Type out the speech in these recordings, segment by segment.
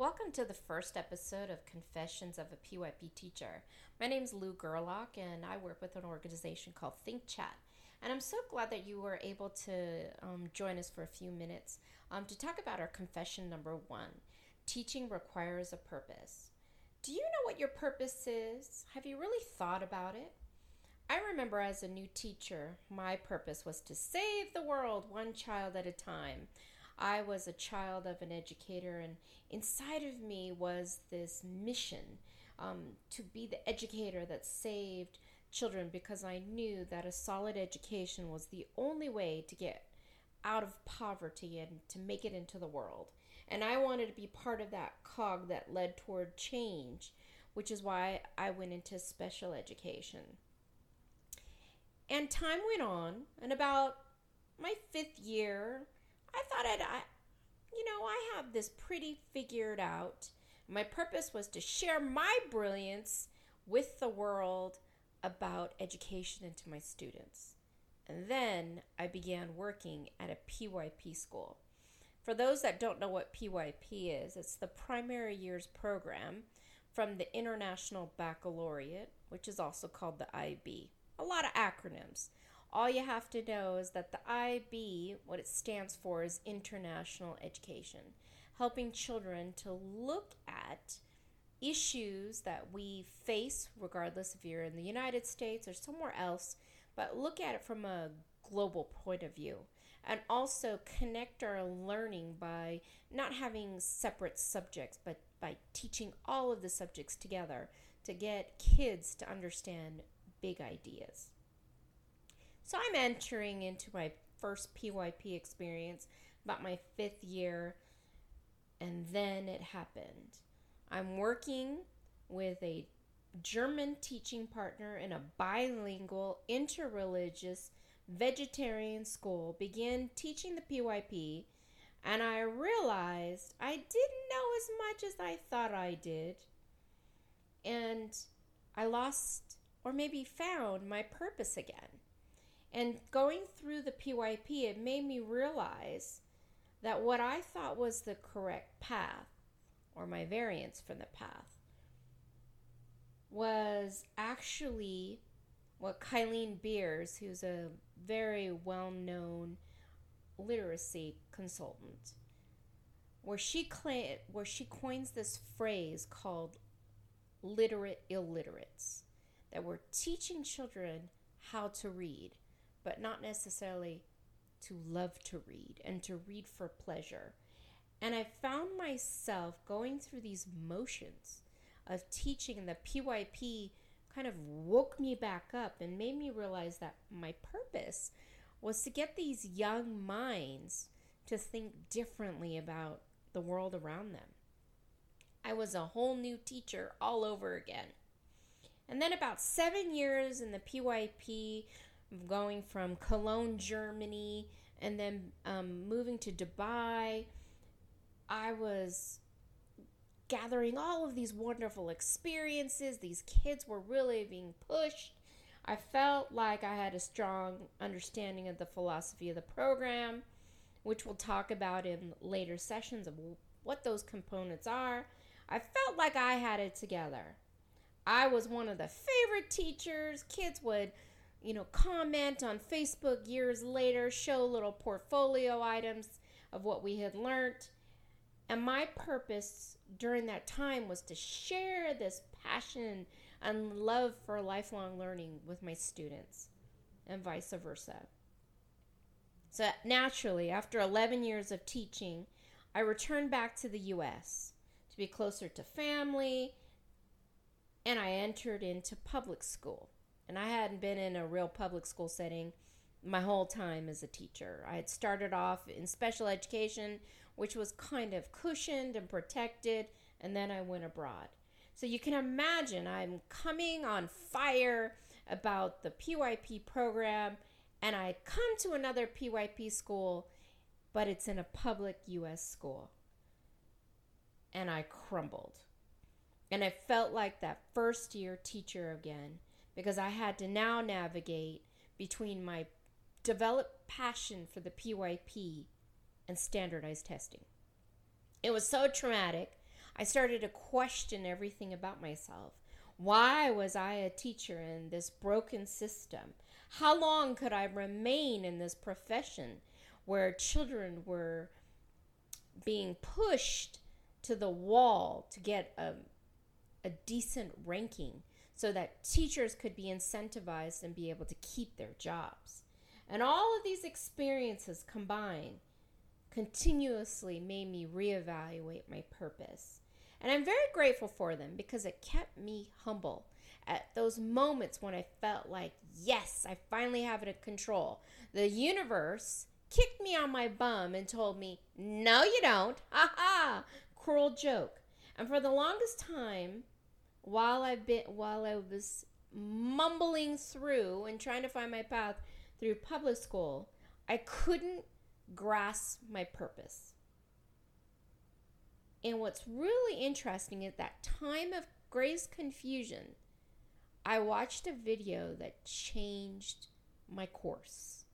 Welcome to the first episode of Confessions of a PYP Teacher. My name is Lou Gerlach, and I work with an organization called Think Chat. And I'm so glad that you were able to um, join us for a few minutes um, to talk about our confession number one Teaching requires a purpose. Do you know what your purpose is? Have you really thought about it? I remember as a new teacher, my purpose was to save the world one child at a time. I was a child of an educator, and inside of me was this mission um, to be the educator that saved children because I knew that a solid education was the only way to get out of poverty and to make it into the world. And I wanted to be part of that cog that led toward change, which is why I went into special education. And time went on, and about my fifth year, I thought I'd, I, you know, I have this pretty figured out. My purpose was to share my brilliance with the world about education and to my students. And then I began working at a PYP school. For those that don't know what PYP is, it's the primary years program from the International Baccalaureate, which is also called the IB. A lot of acronyms. All you have to know is that the IB, what it stands for, is International Education, helping children to look at issues that we face, regardless if you're in the United States or somewhere else, but look at it from a global point of view. And also connect our learning by not having separate subjects, but by teaching all of the subjects together to get kids to understand big ideas. So I'm entering into my first PYP experience, about my fifth year, and then it happened. I'm working with a German teaching partner in a bilingual, interreligious, vegetarian school, began teaching the PYP, and I realized I didn't know as much as I thought I did. And I lost, or maybe found, my purpose again. And going through the PYP, it made me realize that what I thought was the correct path, or my variance from the path, was actually what Kylene Beers, who's a very well known literacy consultant, where she cla- where she coins this phrase called literate illiterates, that we're teaching children how to read but not necessarily to love to read and to read for pleasure. And I found myself going through these motions of teaching, and the PYP kind of woke me back up and made me realize that my purpose was to get these young minds to think differently about the world around them. I was a whole new teacher all over again. And then, about seven years in the PYP, going from Cologne, Germany, and then um, moving to Dubai. I was gathering all of these wonderful experiences. These kids were really being pushed. I felt like I had a strong understanding of the philosophy of the program, which we'll talk about in later sessions of what those components are. I felt like I had it together. I was one of the favorite teachers. Kids would you know, comment on Facebook years later, show little portfolio items of what we had learned. And my purpose during that time was to share this passion and love for lifelong learning with my students and vice versa. So naturally, after 11 years of teaching, I returned back to the US to be closer to family and I entered into public school. And I hadn't been in a real public school setting my whole time as a teacher. I had started off in special education, which was kind of cushioned and protected, and then I went abroad. So you can imagine I'm coming on fire about the PYP program, and I come to another PYP school, but it's in a public US school. And I crumbled. And I felt like that first year teacher again because I had to now navigate between my developed passion for the PYP and standardized testing. It was so traumatic. I started to question everything about myself. Why was I a teacher in this broken system? How long could I remain in this profession where children were being pushed to the wall to get a, a decent ranking so that teachers could be incentivized and be able to keep their jobs? And all of these experiences combined continuously made me reevaluate my purpose. And I'm very grateful for them because it kept me humble at those moments when I felt like, yes, I finally have it in control. The universe kicked me on my bum and told me, no, you don't. Ha ha! Cruel joke. And for the longest time, while I've been, while I was mumbling through and trying to find my path through public school, I couldn't grasp my purpose. And what's really interesting is that time of greatest confusion, I watched a video that changed my course.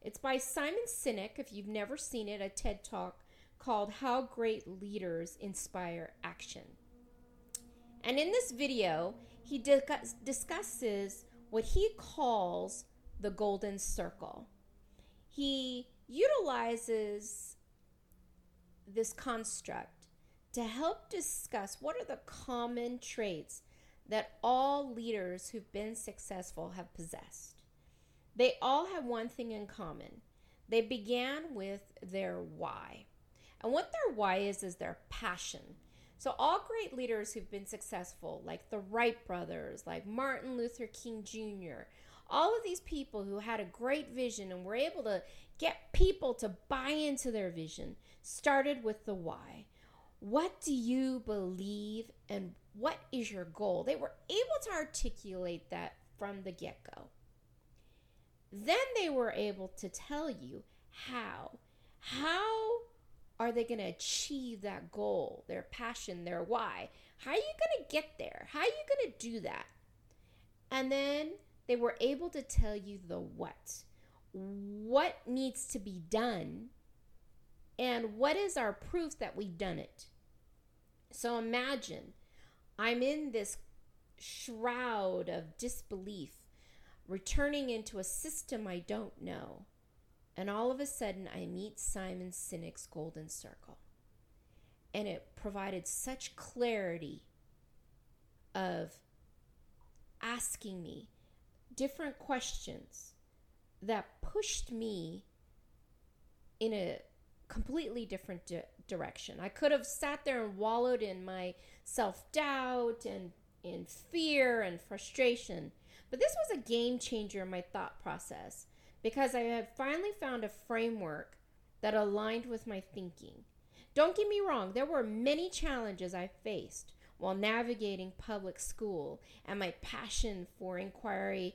It's by Simon Sinek, if you've never seen it, a TED Talk called How Great Leaders Inspire Action. And in this video, he discusses what he calls the golden circle. He utilizes this construct to help discuss what are the common traits that all leaders who've been successful have possessed. They all have one thing in common. They began with their why. And what their why is, is their passion. So, all great leaders who've been successful, like the Wright brothers, like Martin Luther King Jr., all of these people who had a great vision and were able to get people to buy into their vision started with the why. What do you believe and what is your goal? They were able to articulate that from the get go. Then they were able to tell you how. How are they going to achieve that goal, their passion, their why? How are you going to get there? How are you going to do that? And then they were able to tell you the what. What needs to be done and what is our proof that we've done it? So imagine I'm in this shroud of disbelief, returning into a system I don't know. And all of a sudden, I meet Simon Sinek's Golden Circle. And it provided such clarity of asking me different questions that pushed me in a completely different di- direction. I could have sat there and wallowed in my self doubt and in fear and frustration, but this was a game changer in my thought process because I had finally found a framework that aligned with my thinking. Don't get me wrong, there were many challenges I faced while navigating public school and my passion for inquiry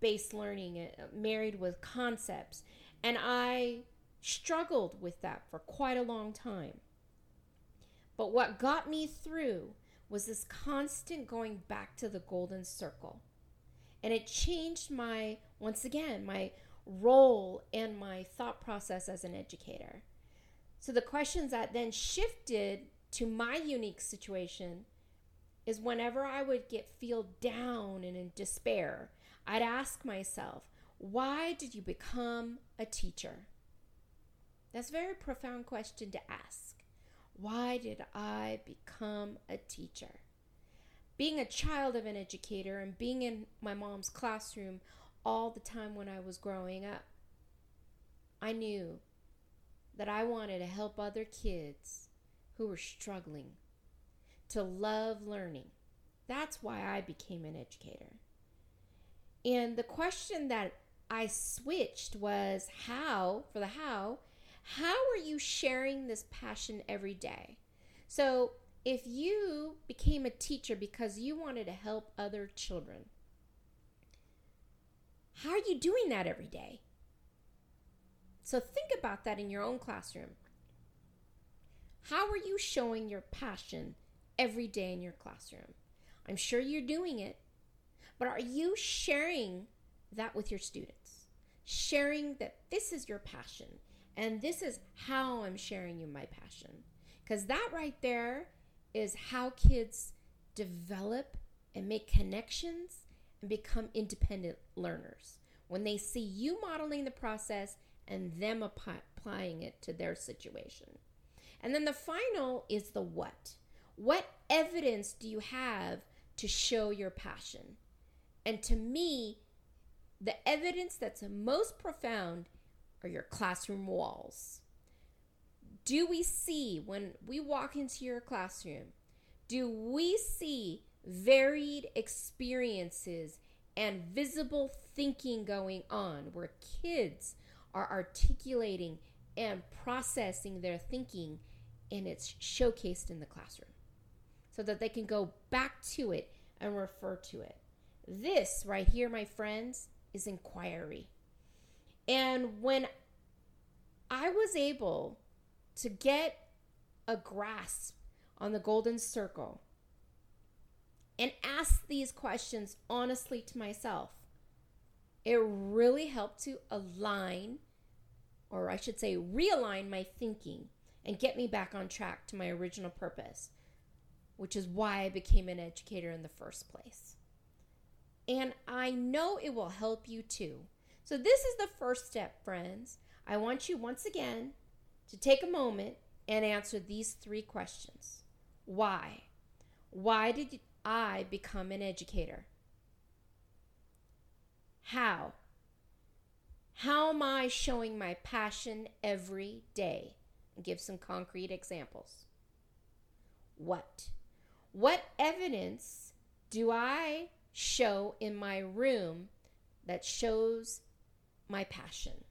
based learning uh, married with concepts. And I struggled with that for quite a long time. But what got me through was this constant going back to the golden circle. And it changed my, once again, my role and my thought process as an educator. So the questions that then shifted to my unique situation is whenever I would get feel down and in despair, I'd ask myself, why did you become a teacher? That's a very profound question to ask. Why did I become a teacher? Being a child of an educator and being in my mom's classroom all the time when I was growing up, I knew that I wanted to help other kids who were struggling to love learning. That's why I became an educator. And the question that I switched was how, for the how, how are you sharing this passion every day? So, if you became a teacher because you wanted to help other children, how are you doing that every day? So, think about that in your own classroom. How are you showing your passion every day in your classroom? I'm sure you're doing it, but are you sharing that with your students? Sharing that this is your passion and this is how I'm sharing you my passion. Because that right there is how kids develop and make connections become independent learners when they see you modeling the process and them applying it to their situation. And then the final is the what. What evidence do you have to show your passion? And to me, the evidence that's most profound are your classroom walls. Do we see when we walk into your classroom, do we see varied experiences and visible thinking going on where kids are articulating and processing their thinking and it's showcased in the classroom so that they can go back to it and refer to it. This right here, my friends, is inquiry. And when I was able to get a grasp on the golden circle and ask these questions honestly to myself, it really helped to align, or I should say, realign my thinking and get me back on track to my original purpose, which is why I became an educator in the first place. And I know it will help you too. So, this is the first step, friends. I want you once again to take a moment and answer these three questions Why? Why did I become an educator? How? How am I showing my passion every day? Give some concrete examples. What? What evidence do I show in my room that shows my passion?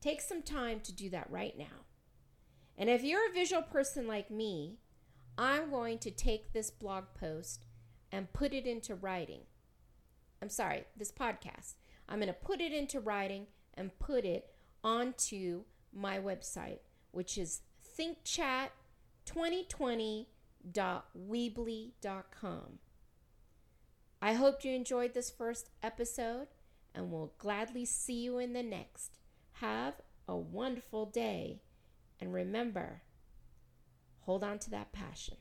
Take some time to do that right now. And if you're a visual person like me, I'm going to take this blog post and put it into writing. I'm sorry, this podcast. I'm going to put it into writing and put it onto my website, which is thinkchat2020.weebly.com. I hope you enjoyed this first episode and we'll gladly see you in the next. Have a wonderful day and remember, hold on to that passion.